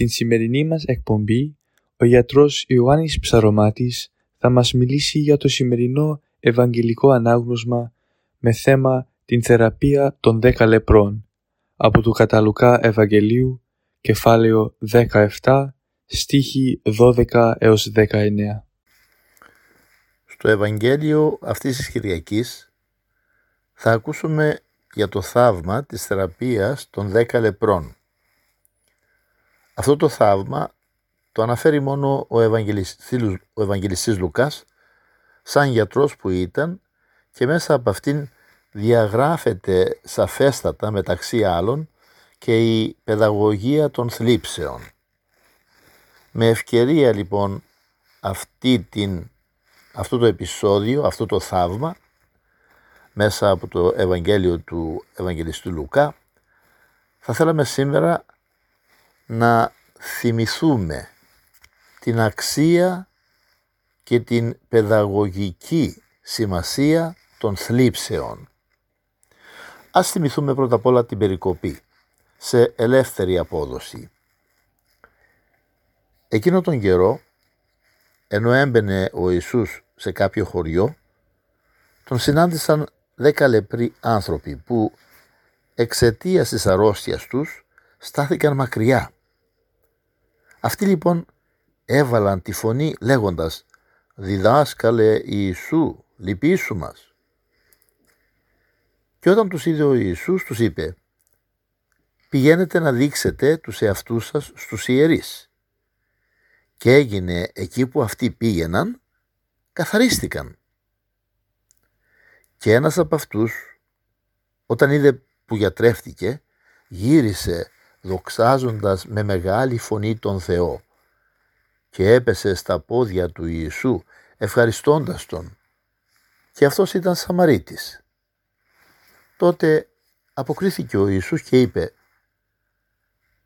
Στην σημερινή μας εκπομπή, ο γιατρός Ιωάννης Ψαρωμάτης θα μας μιλήσει για το σημερινό Ευαγγελικό Ανάγνωσμα με θέμα την θεραπεία των 10 λεπρών από του Καταλουκά Ευαγγελίου, κεφάλαιο 17, στίχη 12 έως 19. Στο Ευαγγέλιο αυτής της Κυριακής θα ακούσουμε για το θαύμα της θεραπείας των 10 λεπρών. Αυτό το θαύμα το αναφέρει μόνο ο Ευαγγελιστής, ο Ευαγγελιστής Λουκάς σαν γιατρός που ήταν και μέσα από αυτήν διαγράφεται σαφέστατα μεταξύ άλλων και η παιδαγωγία των θλίψεων. Με ευκαιρία λοιπόν αυτή την, αυτό το επεισόδιο, αυτό το θαύμα μέσα από το Ευαγγέλιο του Ευαγγελιστού Λουκά θα θέλαμε σήμερα να θυμηθούμε την αξία και την παιδαγωγική σημασία των θλίψεων. Ας θυμηθούμε πρώτα απ' όλα την περικοπή σε ελεύθερη απόδοση. Εκείνο τον καιρό, ενώ έμπαινε ο Ιησούς σε κάποιο χωριό, τον συνάντησαν δέκα λεπροί άνθρωποι που εξαιτίας της αρρώστιας τους στάθηκαν μακριά. Αυτοί λοιπόν έβαλαν τη φωνή λέγοντας «Διδάσκαλε Ιησού, λυπήσου μας». Και όταν τους είδε ο Ιησούς τους είπε «Πηγαίνετε να δείξετε τους εαυτούς σας στους ιερείς». Και έγινε εκεί που αυτοί πήγαιναν, καθαρίστηκαν. Και ένας από αυτούς, όταν είδε που γιατρεύτηκε, γύρισε δοξάζοντας με μεγάλη φωνή τον Θεό και έπεσε στα πόδια του Ιησού ευχαριστώντας Τον. Και αυτός ήταν Σαμαρίτης. Τότε αποκρίθηκε ο Ιησούς και είπε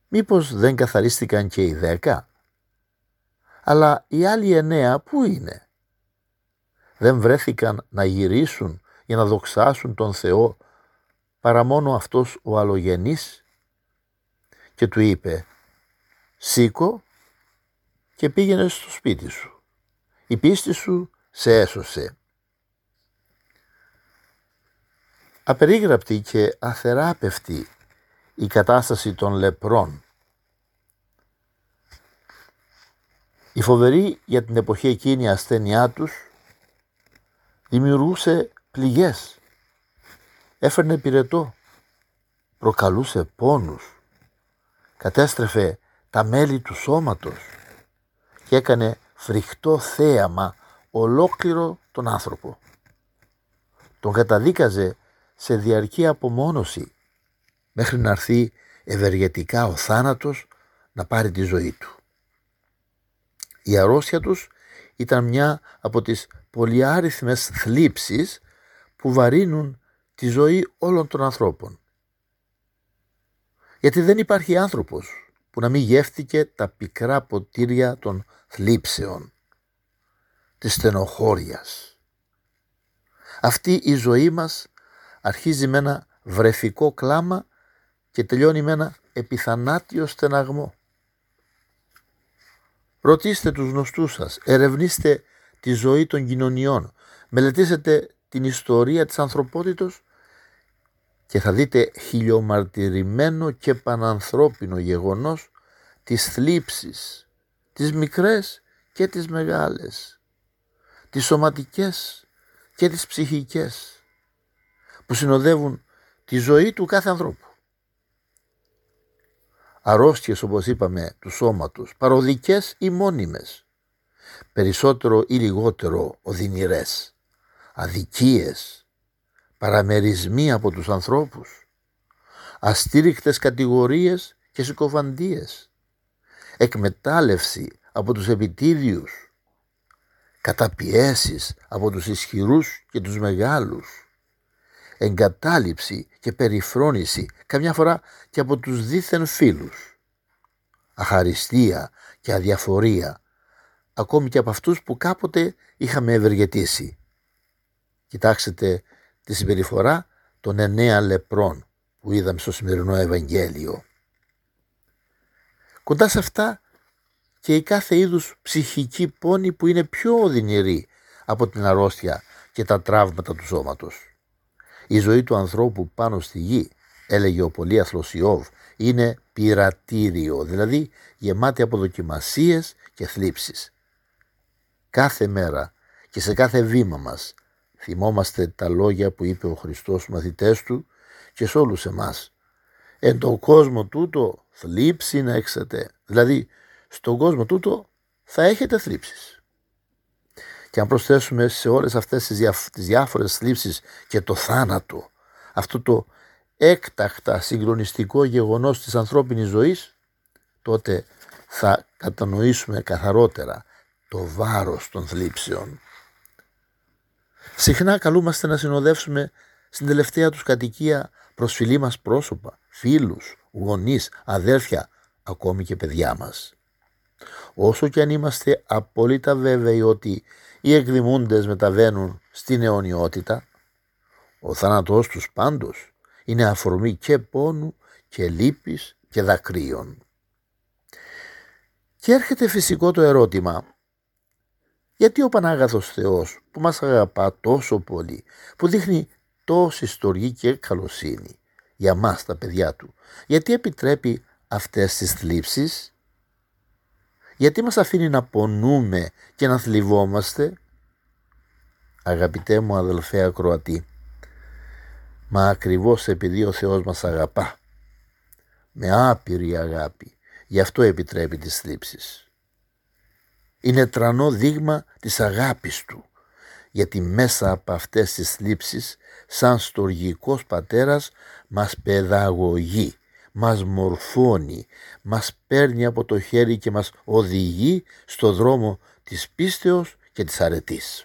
«Μήπως δεν καθαρίστηκαν και οι δέκα» αλλά οι άλλοι εννέα πού είναι; Δεν βρέθηκαν να γυρίσουν για να δοξάσουν τον Θεό παρά μόνο αυτός ο αλλογενής και του είπε «Σήκω και πήγαινε στο σπίτι σου. Η πίστη σου σε έσωσε». Απερίγραπτη και αθεράπευτη η κατάσταση των λεπρών. Η φοβερή για την εποχή εκείνη ασθένειά τους δημιουργούσε πληγές, έφερνε πυρετό, προκαλούσε πόνους, κατέστρεφε τα μέλη του σώματος και έκανε φρικτό θέαμα ολόκληρο τον άνθρωπο. Τον καταδίκαζε σε διαρκή απομόνωση μέχρι να έρθει ευεργετικά ο θάνατος να πάρει τη ζωή του. Η αρρώστια τους ήταν μια από τις πολυάριθμες θλίψεις που βαρύνουν τη ζωή όλων των ανθρώπων. Γιατί δεν υπάρχει άνθρωπος που να μην γεύτηκε τα πικρά ποτήρια των θλίψεων, της στενοχώριας. Αυτή η ζωή μας αρχίζει με ένα βρεφικό κλάμα και τελειώνει με ένα επιθανάτιο στεναγμό. Ρωτήστε τους γνωστούς σας, ερευνήστε τη ζωή των κοινωνιών, μελετήσετε την ιστορία της ανθρωπότητος και θα δείτε χιλιομαρτυρημένο και πανανθρώπινο γεγονός της θλίψης, τις μικρές και τις μεγάλες, τις σωματικές και τις ψυχικές, που συνοδεύουν τη ζωή του κάθε ανθρώπου. αρρώστιες όπως είπαμε του σώματος, παροδικές ή μόνιμες, περισσότερο ή λιγότερο οδυνηρές, αδικίες, παραμερισμοί από τους ανθρώπους, αστήρικτες κατηγορίες και συκοφαντίες, εκμετάλλευση από τους επιτίδιους, καταπιέσεις από τους ισχυρούς και τους μεγάλους, εγκατάλειψη και περιφρόνηση καμιά φορά και από τους δίθεν φίλους, αχαριστία και αδιαφορία ακόμη και από αυτούς που κάποτε είχαμε ευεργετήσει. Κοιτάξτε τη συμπεριφορά των εννέα λεπρών που είδαμε στο σημερινό Ευαγγέλιο. Κοντά σε αυτά και η κάθε είδους ψυχική πόνη που είναι πιο οδυνηρή από την αρρώστια και τα τραύματα του σώματος. Η ζωή του ανθρώπου πάνω στη γη, έλεγε ο πολύαθλος Ιώβ, είναι πειρατήριο, δηλαδή γεμάτη από δοκιμασίες και θλίψεις. Κάθε μέρα και σε κάθε βήμα μας θυμόμαστε τα λόγια που είπε ο Χριστός στους μαθητές του και σε όλους εμάς. Εν τον κόσμο τούτο θλίψη να έξετε. Δηλαδή στον κόσμο τούτο θα έχετε θλίψεις. Και αν προσθέσουμε σε όλες αυτές τις, διά, τις διάφορες θλίψεις και το θάνατο, αυτό το έκτακτα συγκλονιστικό γεγονός της ανθρώπινης ζωής, τότε θα κατανοήσουμε καθαρότερα το βάρος των θλίψεων. Συχνά καλούμαστε να συνοδεύσουμε στην τελευταία τους κατοικία προσφυλή μας πρόσωπα, φίλους, γονείς, αδέρφια, ακόμη και παιδιά μας. Όσο και αν είμαστε απόλυτα βέβαιοι ότι οι εκδημούντες μεταβαίνουν στην αιωνιότητα, ο θάνατός τους πάντως είναι αφορμή και πόνου και λύπης και δακρύων. Και έρχεται φυσικό το ερώτημα, γιατί ο Πανάγαθος Θεός που μας αγαπά τόσο πολύ, που δείχνει τόση στοργή και καλοσύνη για μας τα παιδιά του, γιατί επιτρέπει αυτές τις θλίψεις, γιατί μας αφήνει να πονούμε και να θλιβόμαστε; Αγαπητέ μου αδελφέ ακροατή, μα ακριβώς επειδή ο Θεός μας αγαπά, με άπειρη αγάπη, γι' αυτό επιτρέπει τις θλίψεις. Είναι τρανό δείγμα της αγάπης Του, γιατί μέσα από αυτές τις θλίψεις, σαν στοργικός πατέρας, μας παιδαγωγεί, μας μορφώνει, μας παίρνει από το χέρι και μας οδηγεί στο δρόμο της πίστεως και της αρετής.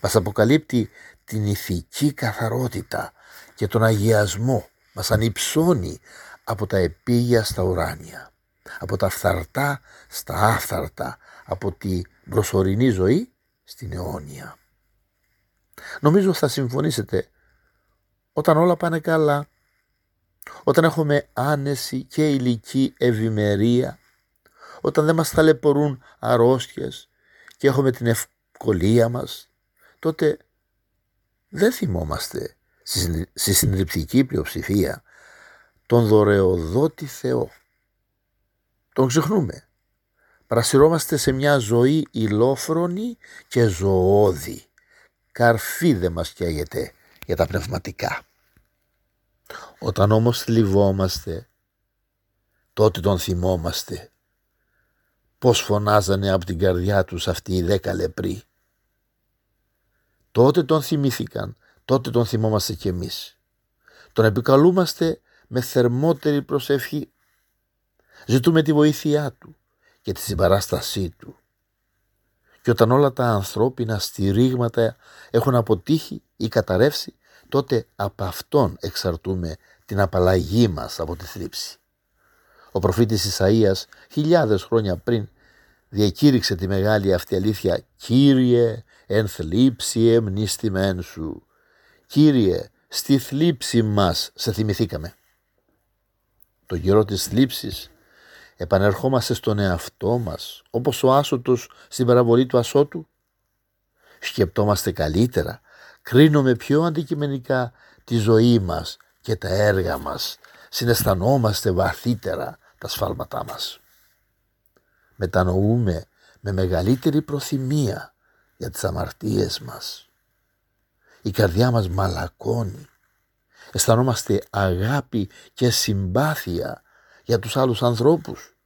Μας αποκαλύπτει την ηθική καθαρότητα και τον αγιασμό, μας ανυψώνει από τα επίγεια στα ουράνια, από τα φθαρτά στα άφθαρτα, από τη προσωρινή ζωή στην αιώνια. Νομίζω θα συμφωνήσετε όταν όλα πάνε καλά, όταν έχουμε άνεση και ηλική ευημερία, όταν δεν μας ταλαιπωρούν αρρώστιες και έχουμε την ευκολία μας, τότε δεν θυμόμαστε στη συντριπτική πλειοψηφία τον δωρεοδότη Θεό. Τον ξεχνούμε. Παρασυρώμαστε σε μια ζωή ηλόφρονη και ζωώδη. Καρφί δεν μας καίγεται για τα πνευματικά. Όταν όμως θλιβόμαστε, τότε τον θυμόμαστε. Πώς φωνάζανε από την καρδιά τους αυτοί οι δέκα λεπροί. Τότε τον θυμήθηκαν, τότε τον θυμόμαστε κι εμείς. Τον επικαλούμαστε με θερμότερη προσευχή. Ζητούμε τη βοήθειά του και τη συμπαράστασή του. Και όταν όλα τα ανθρώπινα στηρίγματα έχουν αποτύχει ή καταρρεύσει, τότε από αυτόν εξαρτούμε την απαλλαγή μας από τη θλίψη. Ο προφήτης Ισαΐας χιλιάδες χρόνια πριν διακήρυξε τη μεγάλη αυτή αλήθεια «Κύριε, εν θλίψη εμνίστημέν σου». «Κύριε, στη θλίψη μας σε θυμηθήκαμε». Το γερό της θλίψης επανερχόμαστε στον εαυτό μας όπως ο άσωτος στην παραβολή του ασώτου. Σκεπτόμαστε καλύτερα, κρίνουμε πιο αντικειμενικά τη ζωή μας και τα έργα μας, συναισθανόμαστε βαθύτερα τα σφάλματά μας. Μετανοούμε με μεγαλύτερη προθυμία για τις αμαρτίες μας. Η καρδιά μας μαλακώνει. Αισθανόμαστε αγάπη και συμπάθεια για τους άλλους ανθρώπους.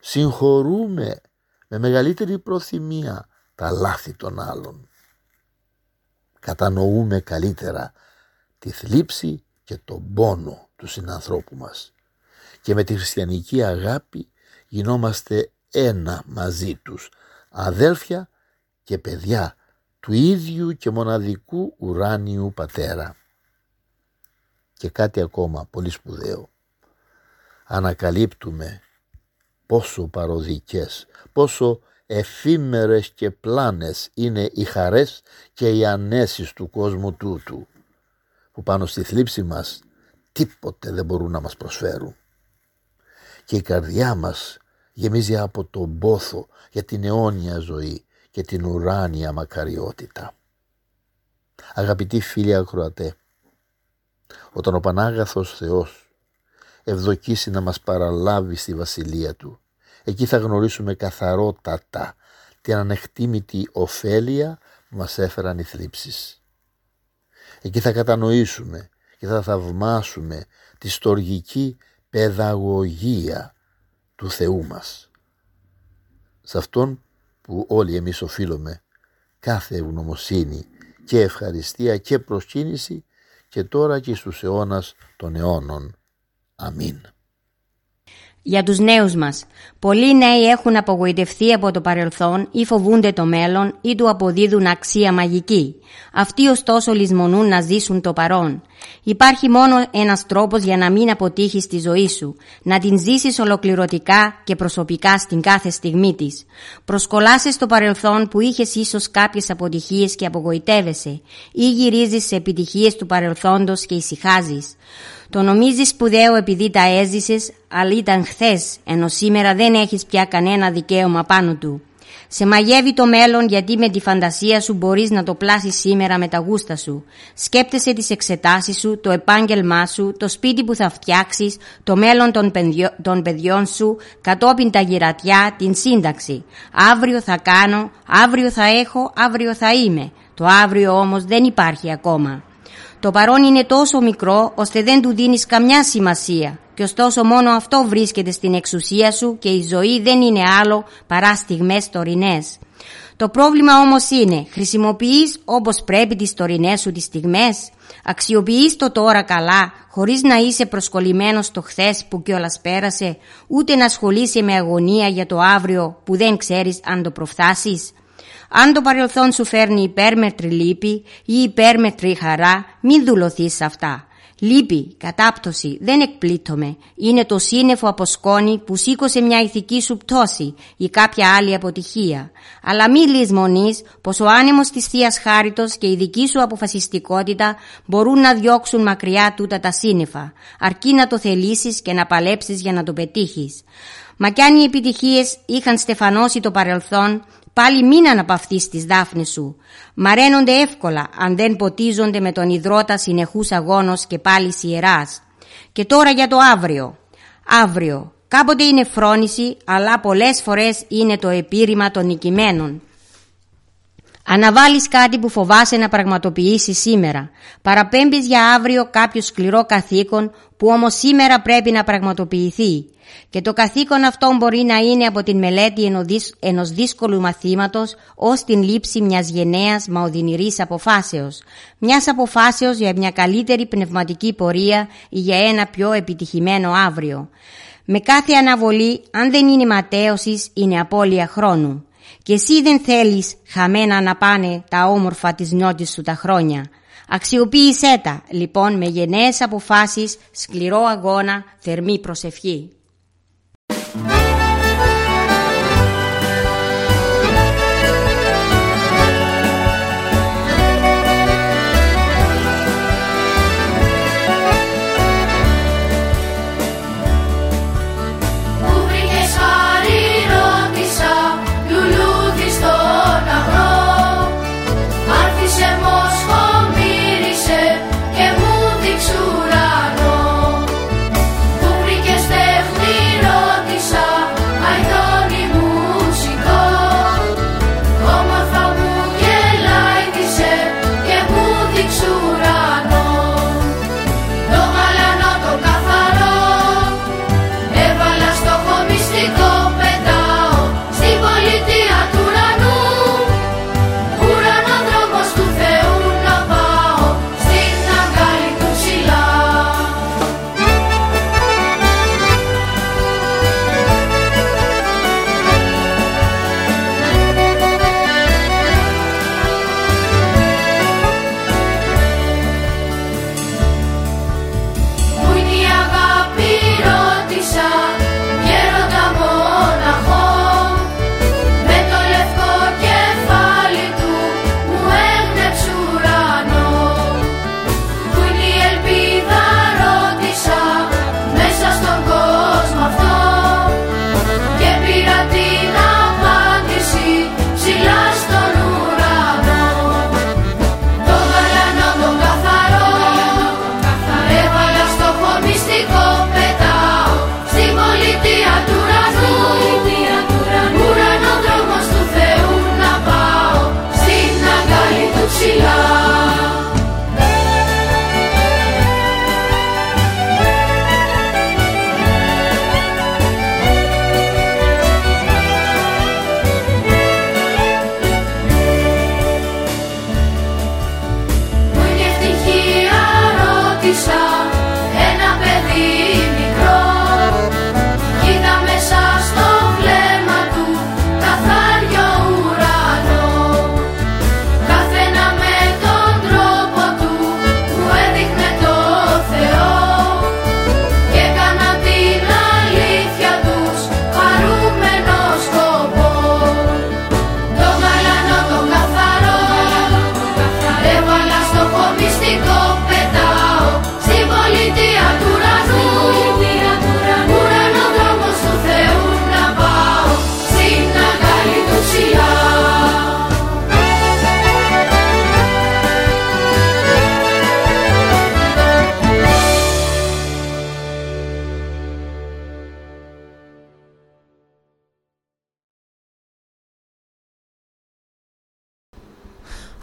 Συγχωρούμε με μεγαλύτερη προθυμία τα λάθη των άλλων. Κατανοούμε καλύτερα τη θλίψη και τον πόνο του συνανθρώπου μας. Και με τη χριστιανική αγάπη γινόμαστε ένα μαζί τους, αδέλφια και παιδιά του ίδιου και μοναδικού ουράνιου πατέρα. Και κάτι ακόμα πολύ σπουδαίο. Ανακαλύπτουμε πόσο παροδικές, πόσο εφήμερες και πλάνες είναι οι χαρές και οι ανέσεις του κόσμου τούτου, που πάνω στη θλίψη μας τίποτε δεν μπορούν να μας προσφέρουν. Και η καρδιά μας γεμίζει από τον πόθο για την αιώνια ζωή και την ουράνια μακαριότητα. Αγαπητοί φίλοι ακροατέ, όταν ο Πανάγαθος Θεός ευδοκίσει να μας παραλάβει στη βασιλεία Του, εκεί θα γνωρίσουμε καθαρότατα την ανεκτήμητη ωφέλεια που μας έφεραν οι θλίψεις. Εκεί θα κατανοήσουμε και θα θαυμάσουμε τη στοργική παιδαγωγία του Θεού μας. Σε Αυτόν που όλοι εμείς οφείλουμε κάθε ευγνωμοσύνη και ευχαριστία και προσκύνηση και τώρα και στους αιώνας των αιώνων. Αμήν για τους νέους μας. Πολλοί νέοι έχουν απογοητευτεί από το παρελθόν ή φοβούνται το μέλλον ή του αποδίδουν αξία μαγική. Αυτοί ωστόσο λησμονούν να ζήσουν το παρόν. Υπάρχει μόνο ένας τρόπος για να μην αποτύχεις τη ζωή σου, να την ζήσεις ολοκληρωτικά και προσωπικά στην κάθε στιγμή της. Προσκολάσαι στο παρελθόν που είχες ίσως κάποιες αποτυχίες και απογοητεύεσαι ή γυρίζεις σε επιτυχίες του παρελθόντος και ησυχάζεις. Το νομίζεις σπουδαίο επειδή τα έζησες, αλλά ήταν χθες, ενώ σήμερα δεν έχεις πια κανένα δικαίωμα πάνω του. Σε μαγεύει το μέλλον γιατί με τη φαντασία σου μπορείς να το πλάσεις σήμερα με τα γούστα σου. Σκέπτεσαι τις εξετάσεις σου, το επάγγελμά σου, το σπίτι που θα φτιάξεις, το μέλλον των, των παιδιών σου, κατόπιν τα γυρατιά, την σύνταξη. Αύριο θα κάνω, αύριο θα έχω, αύριο θα είμαι. Το αύριο όμως δεν υπάρχει ακόμα. Το παρόν είναι τόσο μικρό ώστε δεν του δίνεις καμιά σημασία και ωστόσο μόνο αυτό βρίσκεται στην εξουσία σου και η ζωή δεν είναι άλλο παρά στιγμές τωρινές. Το πρόβλημα όμως είναι, χρησιμοποιείς όπως πρέπει τις τωρινές σου τις στιγμές, αξιοποιείς το τώρα καλά, χωρίς να είσαι προσκολλημένος στο χθες που κιόλας πέρασε, ούτε να ασχολείσαι με αγωνία για το αύριο που δεν ξέρεις αν το προφθάσεις; Αν το παρελθόν σου φέρνει υπέρμετρη λύπη ή υπέρμετρη χαρά, μην δουλωθείς σε αυτά. Λύπη, κατάπτωση, δεν εκπλήττομαι. Είναι το σύννεφο από σκόνη που σήκωσε μια ηθική σου πτώση ή κάποια άλλη αποτυχία. Αλλά μη λησμονείς πως ο άνεμος της θείας Χάριτος και η δική σου αποφασιστικότητα μπορούν να διώξουν μακριά τούτα τα σύννεφα, αρκεί να το θελήσεις και να παλέψεις για να το πετύχεις. Μα κι αν οι επιτυχίες είχαν στεφανώσει το παρελθόν, πάλι μην αναπαυθείς τις δάφνες σου. Μαραίνονται εύκολα αν δεν ποτίζονται με τον υδρότα συνεχούς αγώνος και πάλι ιεράς. Και τώρα για το αύριο. Αύριο. Κάποτε είναι φρόνηση, αλλά πολλές φορές είναι το επίρρημα των νικημένων. Αναβάλεις κάτι που φοβάσαι να πραγματοποιήσεις σήμερα. Παραπέμπεις για αύριο κάποιο σκληρό καθήκον που όμως σήμερα πρέπει να πραγματοποιηθεί. Και το καθήκον αυτό μπορεί να είναι από την μελέτη ενός δύσκολου μαθήματος ως την λήψη μιας γενναίας μα οδυνηρής αποφάσεως. Μιας αποφάσεως για μια καλύτερη πνευματική πορεία ή για ένα πιο επιτυχημένο αύριο. Με κάθε αναβολή, αν δεν είναι ματέωσης, είναι απώλεια χρόνου. Και εσύ δεν θέλεις χαμένα να πάνε τα όμορφα της νιώτης σου τα χρόνια. Αξιοποίησέ τα, λοιπόν, με γενναίες αποφάσεις, σκληρό αγώνα, θερμή προσευχή.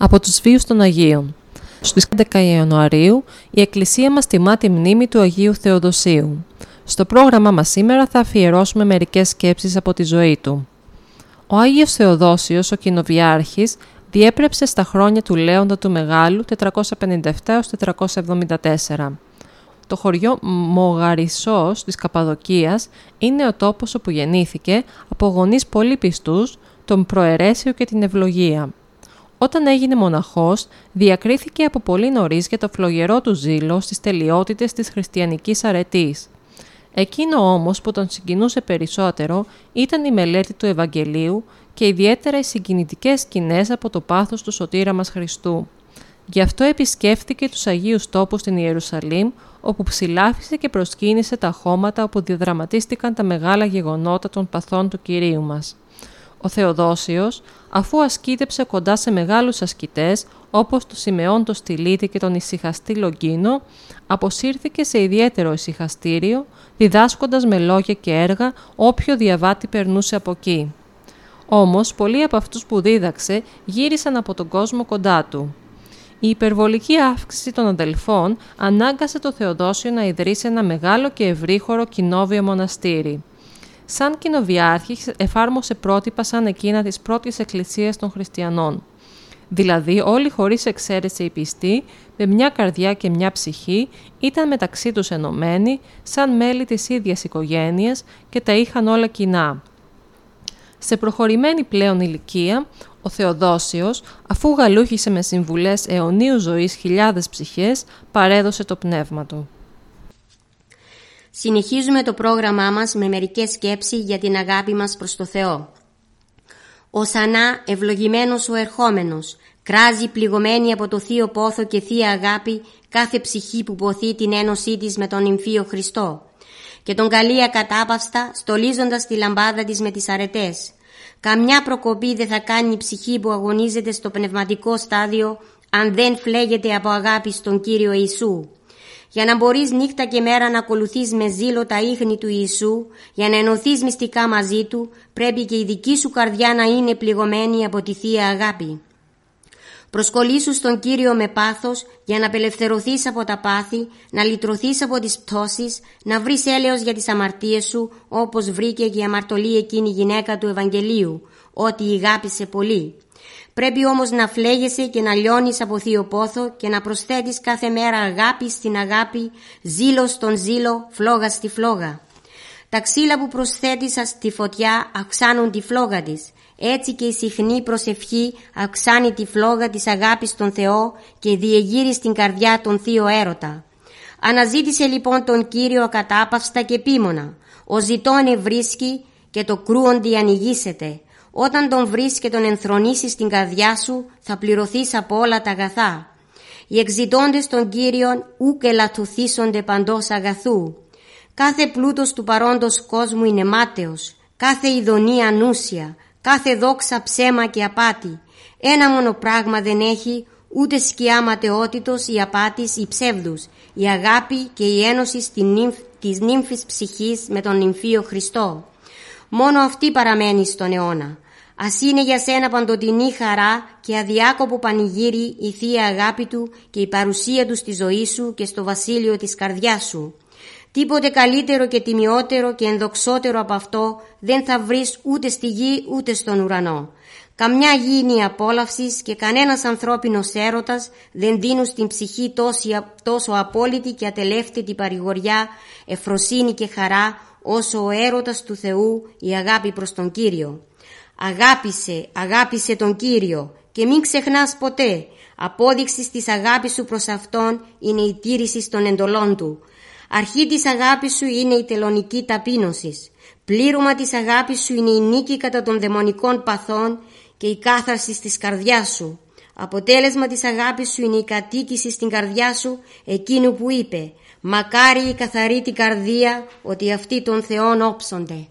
Από τους βίους των Αγίων. Στις 11 Ιανουαρίου η Εκκλησία μας τιμά τη μνήμη του Αγίου Θεοδοσίου. Στο πρόγραμμά μας σήμερα θα αφιερώσουμε μερικές σκέψεις από τη ζωή του. Ο Άγιος Θεοδόσιος, ο κοινοβιάρχης, διέπρεψε στα χρόνια του Λέοντα του Μεγάλου 457-474. Το χωριό Μογαρισός της Καπαδοκίας είναι ο τόπος όπου γεννήθηκε από γονείς πολύ πιστούς, τον προαιρέσιο και την ευλογία. Όταν έγινε μοναχός, διακρίθηκε από πολύ νωρίς για το φλογερό του ζήλο στις τελειότητες της χριστιανικής αρετής. Εκείνο όμως που τον συγκινούσε περισσότερο ήταν η μελέτη του Ευαγγελίου και ιδιαίτερα οι συγκινητικές σκηνές από το πάθος του σωτήρα μας Χριστού. Γι' αυτό επισκέφθηκε τους Αγίους τόπους στην Ιερουσαλήμ, όπου ψηλάφισε και προσκύνησε τα χώματα όπου διαδραματίστηκαν τα μεγάλα γεγονότα των παθών του Κυρίου μας. Ο Θεοδόσιος, αφού ασκήτεψε κοντά σε μεγάλους ασκητές, όπως του Σιμεών το Στυλίτη και τον ησυχαστή Λογκίνο, αποσύρθηκε σε ιδιαίτερο ησυχαστήριο, διδάσκοντας με λόγια και έργα όποιο διαβάτη περνούσε από εκεί. Όμως, πολλοί από αυτούς που δίδαξε γύρισαν από τον κόσμο κοντά του. Η υπερβολική αύξηση των αδελφών ανάγκασε το Θεοδόσιο να ιδρύσει ένα μεγάλο και ευρύχωρο κοινόβιο μοναστήρι. Σαν κοινοβιάρχη εφάρμοσε πρότυπα σαν εκείνα της πρώτης εκκλησίας των χριστιανών. Δηλαδή όλοι χωρίς εξαίρεση οι πιστοί, με μια καρδιά και μια ψυχή, ήταν μεταξύ τους ενωμένοι, σαν μέλη της ίδιας οικογένειας και τα είχαν όλα κοινά. Σε προχωρημένη πλέον ηλικία, ο Θεοδόσιος, αφού γαλούχησε με συμβουλές αιωνίου ζωής χιλιάδες ψυχές, παρέδωσε το πνεύμα του. Συνεχίζουμε το πρόγραμμά μας με μερικές σκέψεις για την αγάπη μας προς το Θεό. Ο Σανά, ευλογημένος ο ερχόμενος, κράζει πληγωμένη από το Θείο Πόθο και Θεία Αγάπη κάθε ψυχή που ποθεί την ένωσή της με τον Ιμφίο Χριστό και τον καλεί ακατάπαυστα στολίζοντας τη λαμπάδα της με τις αρετές. Καμιά προκοπή δεν θα κάνει η ψυχή που αγωνίζεται στο πνευματικό στάδιο αν δεν φλέγεται από αγάπη στον Κύριο Ιησού. Για να μπορείς νύχτα και μέρα να ακολουθείς με ζήλο τα ίχνη του Ιησού, για να ενωθείς μυστικά μαζί Του, πρέπει και η δική σου καρδιά να είναι πληγωμένη από τη Θεία Αγάπη. Προσκολήσου στον Κύριο με πάθος για να απελευθερωθείς από τα πάθη, να λυτρωθείς από τις πτώσεις, να βρεις έλεος για τις αμαρτίες σου, όπως βρήκε και η αμαρτωλή εκείνη η γυναίκα του Ευαγγελίου, ότι ηγάπησε πολύ. Πρέπει όμως να φλέγεσαι και να λιώνεις από θείο πόθο και να προσθέτεις κάθε μέρα αγάπη στην αγάπη, ζήλο στον ζήλο, φλόγα στη φλόγα. Τα ξύλα που προσθέτεις στη φωτιά αυξάνουν τη φλόγα της. Έτσι και η συχνή προσευχή αυξάνει τη φλόγα της αγάπης στον Θεό και διεγείρει στην καρδιά τον θείο έρωτα. Αναζήτησε λοιπόν τον Κύριο ακατάπαυστα και επίμονα. Ο ζητών βρίσκει και το κρούοντι ανοιγήσεται. Όταν τον βρεις και τον ενθρονήσεις στην καρδιά σου θα πληρωθείς από όλα τα αγαθά. Οι εξητώντες των Κύριων ούκ ελαττωθήσονται παντός αγαθού. Κάθε πλούτος του παρόντος κόσμου είναι μάταιος, κάθε ειδονία ανούσια, κάθε δόξα ψέμα και απάτη. Ένα μόνο πράγμα δεν έχει, ούτε σκιά ματαιότητος ή απάτης ή ψεύδους, η αγάπη και η ένωση της νύμφης ψυχής με τον νυμφίο Χριστό. Μόνο αυτή παραμένει στον αιώνα. Α είναι για σένα παντοτινή χαρά και αδιάκοπο πανηγύρι η Θεία Αγάπη Του και η παρουσία Του στη ζωή σου και στο βασίλειο της καρδιάς σου. Τίποτε καλύτερο και τιμιότερο και ενδοξότερο από αυτό δεν θα βρεις ούτε στη γη ούτε στον ουρανό. Καμιά γήινη απόλαυσης και κανένας ανθρώπινος έρωτας δεν δίνουν στην ψυχή τόσο απόλυτη και ατελεύτητη παρηγοριά, εφροσύνη και χαρά όσο ο έρωτας του Θεού η αγάπη προς τον Κύριο. Αγάπησε, αγάπησε τον Κύριο και μην ξεχνάς ποτέ. Απόδειξης της αγάπης σου προς Αυτόν είναι η τήρησης των εντολών Του. Αρχή της αγάπης σου είναι η τελωνική ταπείνωσης. Πλήρωμα της αγάπης σου είναι η νίκη κατά των δαιμονικών παθών και η κάθαρση της καρδιάς σου. Αποτέλεσμα της αγάπης σου είναι η κατοίκηση στην καρδιά σου εκείνου που είπε «Μακάρι η καθαρή την καρδία ότι αυτοί των Θεών όψονται».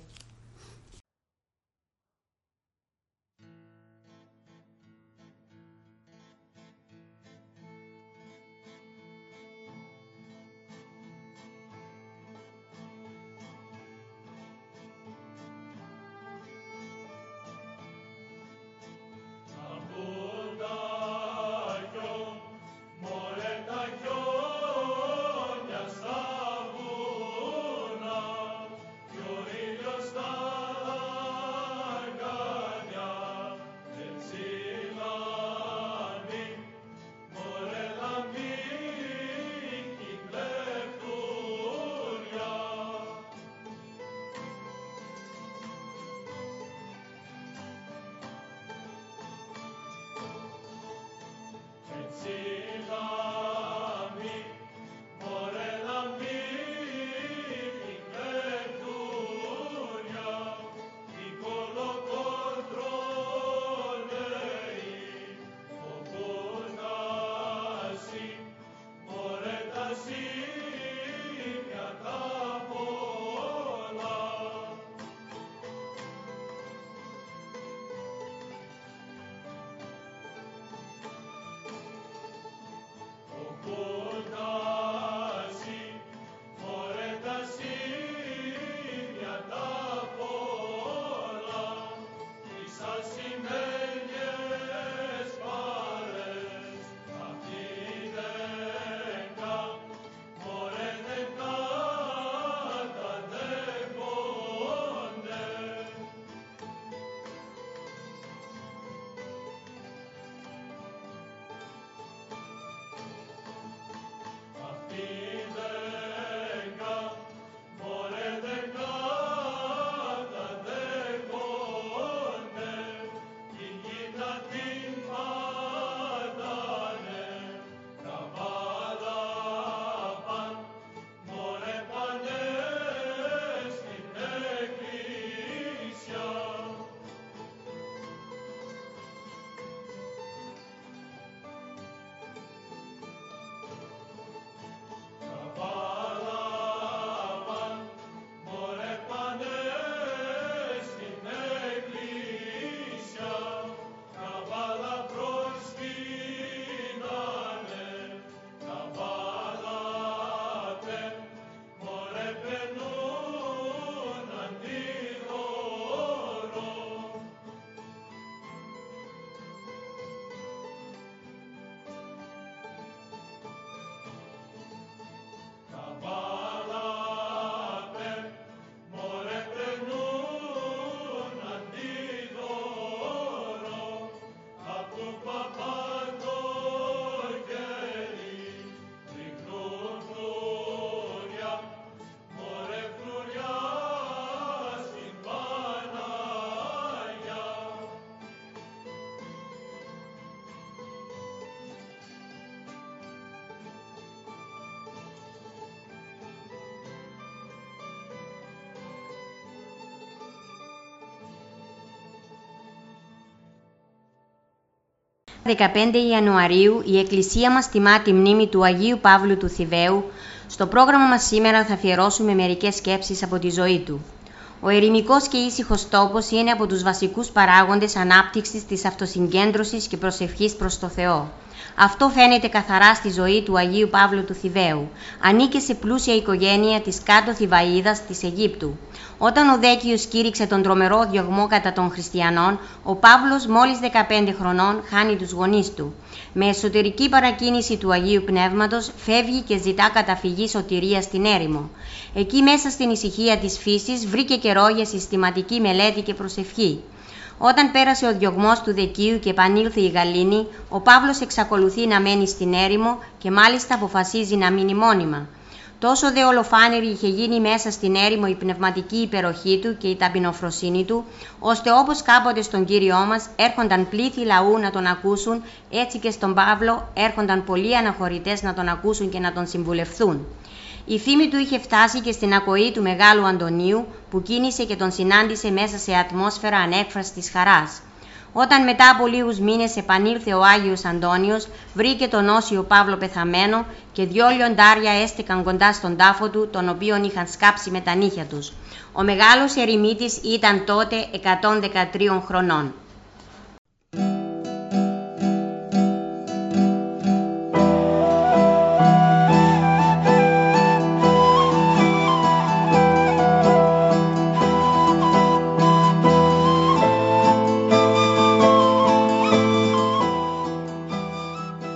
15 Ιανουαρίου η Εκκλησία μας τιμά τη μνήμη του Αγίου Παύλου του Θηβαίου. Στο πρόγραμμα μας σήμερα θα αφιερώσουμε μερικές σκέψεις από τη ζωή του. Ο ερημικός και ήσυχος τόπος είναι από τους βασικούς παράγοντες ανάπτυξης της αυτοσυγκέντρωσης και προσευχής προς το Θεό. Αυτό φαίνεται καθαρά στη ζωή του Αγίου Παύλου του Θηβαίου. Ανήκε σε πλούσια οικογένεια της κάτω Θηβαΐδας της Αιγύπτου. Όταν ο Δέκιος κήρυξε τον τρομερό διωγμό κατά των χριστιανών, ο Παύλος μόλις 15 χρονών χάνει τους γονείς του. Με εσωτερική παρακίνηση του Αγίου Πνεύματος φεύγει και ζητά καταφυγή σωτηρίας στην έρημο. Εκεί μέσα στην ησυχία της φύσης βρήκε καιρό για συστηματική μελέτη και προσευχή. Όταν πέρασε ο διωγμός του Δεκίου και επανήλθε η Γαλήνη, ο Παύλος εξακολουθεί να μένει στην έρημο και μάλιστα αποφασίζει να μείνει μόνιμα. Τόσο δε ολοφάνερη είχε γίνει μέσα στην έρημο η πνευματική υπεροχή του και η ταπεινοφροσύνη του, ώστε όπως κάποτε στον Κύριό μας έρχονταν πλήθη λαού να τον ακούσουν, έτσι και στον Παύλο έρχονταν πολλοί αναχωρητές να τον ακούσουν και να τον συμβουλευθούν. Η φήμη του είχε φτάσει και στην ακοή του Μεγάλου Αντωνίου, που κίνησε και τον συνάντησε μέσα σε ατμόσφαιρα ανέκφραστης χαράς. Όταν μετά από λίγους μήνες επανήλθε ο Άγιος Αντώνιος, βρήκε τον Όσιο Παύλο πεθαμένο και δυο λιοντάρια έστεκαν κοντά στον τάφο του, τον οποίον είχαν σκάψει με τα νύχια τους. Ο μεγάλος ερημίτης ήταν τότε 113 χρονών.